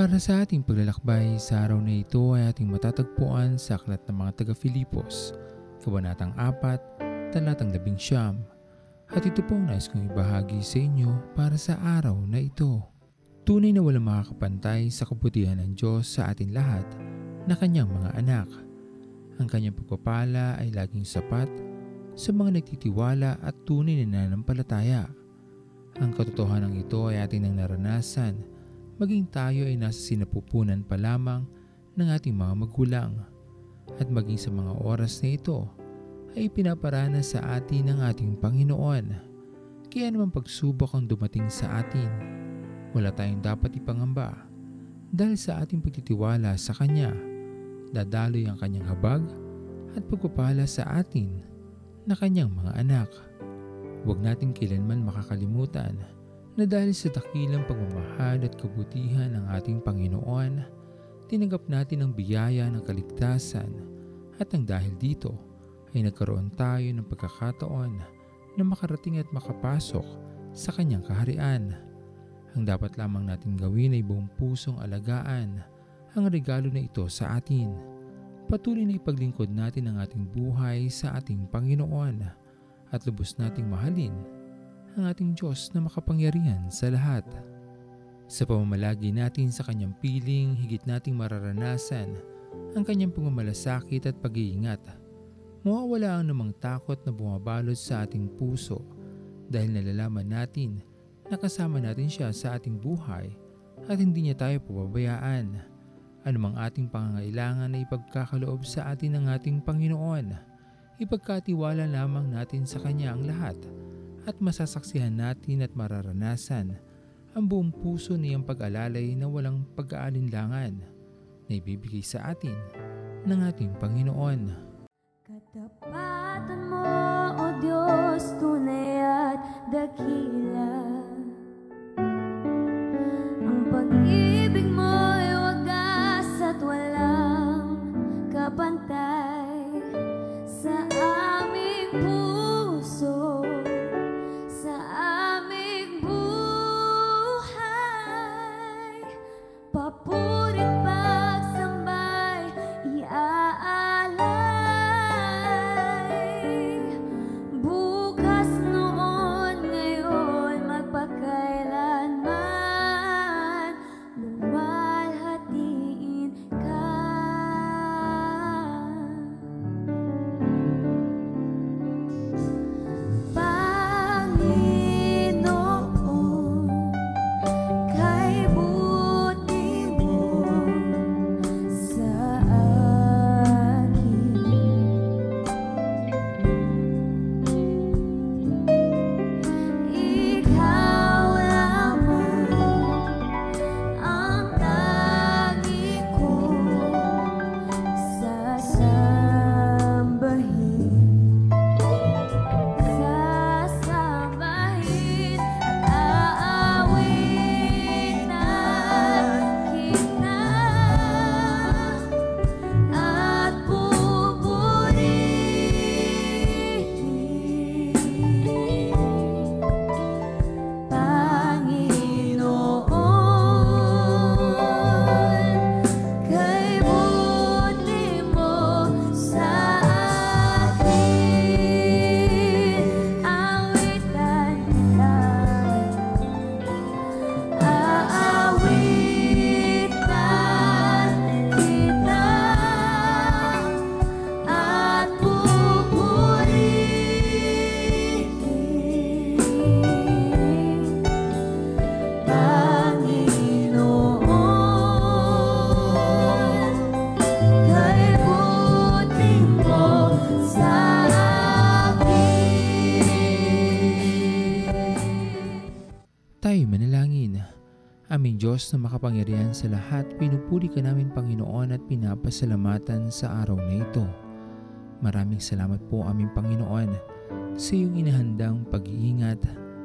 Para sa ating paglalakbay sa araw na ito ay ating matatagpuan sa Aklat ng mga taga-Filipos, Kabanatang 4, Talatang 11. At ito po nais kong ibahagi sa inyo para sa araw na ito. Tunay na walang makakapantay sa kabutihan ng Diyos sa atin lahat na kanyang mga anak. Ang kanyang pagpapala ay laging sapat sa mga nagtitiwala at tunay na nanampalataya. Ang katotohanan ito ay ating nang naranasan maging tayo ay nasa sinapupunan pa lamang ng ating mga magulang at maging sa mga oras na ito ay pinaparana sa atin ng ating Panginoon. Kaya naman pagsubok ang dumating sa atin, wala tayong dapat ipangamba dahil sa ating pagtitiwala sa Kanya, dadaloy ang Kanyang habag at pagpapala sa atin na Kanyang mga anak. Huwag natin kailanman makakalimutan na dahil sa dakilang pagmamahal at kabutihan ng ating Panginoon, tinanggap natin ang biyaya ng kaligtasan at ang dahil dito ay nagkaroon tayo ng pagkakataon na makarating at makapasok sa kanyang kaharian. Ang dapat lamang natin gawin ay buong pusong alagaan ang regalo na ito sa atin. Patuloy na ipaglingkod natin ang ating buhay sa ating Panginoon at lubos nating mahalin ang ating Diyos na makapangyarihan sa lahat. Sa pamamalagi natin sa kanyang piling, higit nating mararanasan ang kanyang pagmamalasakit at pag-iingat. Mawawala ang namang takot na bumabalot sa ating puso dahil nalalaman natin na kasama natin siya sa ating buhay at hindi niya tayo pababayaan. Anumang ating pangangailangan na ipagkakaloob sa atin ng ating Panginoon, ipagkatiwala lamang natin sa Kanya ang lahat at masasaksihan natin at mararanasan ang buong puso niyang pag-alalay na walang pag-aalinlangan na ibibigay sa atin ng ating Panginoon. Katapatan mo, O Diyos, tunay at dakila. a. Aming Diyos na makapangyarihan sa lahat, pinupuri ka namin Panginoon at pinapasalamatan sa araw na ito. Maraming salamat po aming Panginoon sa iyong inahandang pag-iingat,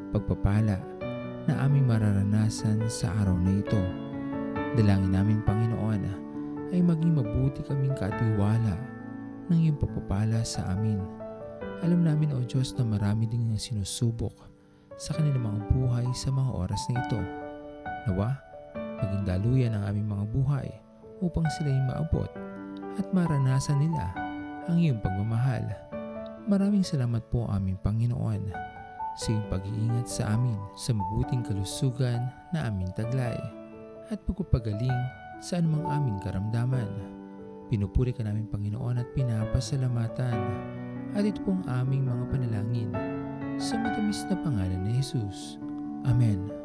pagpapala na aming mararanasan sa araw na ito. Dalangin namin Panginoon ay maging mabuti kaming katiwala ng iyong pagpapala sa amin. Alam namin o Diyos na marami ding ang sinusubok sa kanilang mga buhay sa mga oras na ito. Nawa, maging daluyan ang aming mga buhay upang sila'y maabot at maranasan nila ang iyong pagmamahal. Maraming salamat po aming Panginoon sa iyong pag-iingat sa amin sa mabuting kalusugan na aming taglay at pagpapagaling sa anumang aming karamdaman. Pinupuri ka namin Panginoon at pinapasalamatan at ito po aming mga panalangin sa matamis na pangalan ni Jesus. Amen.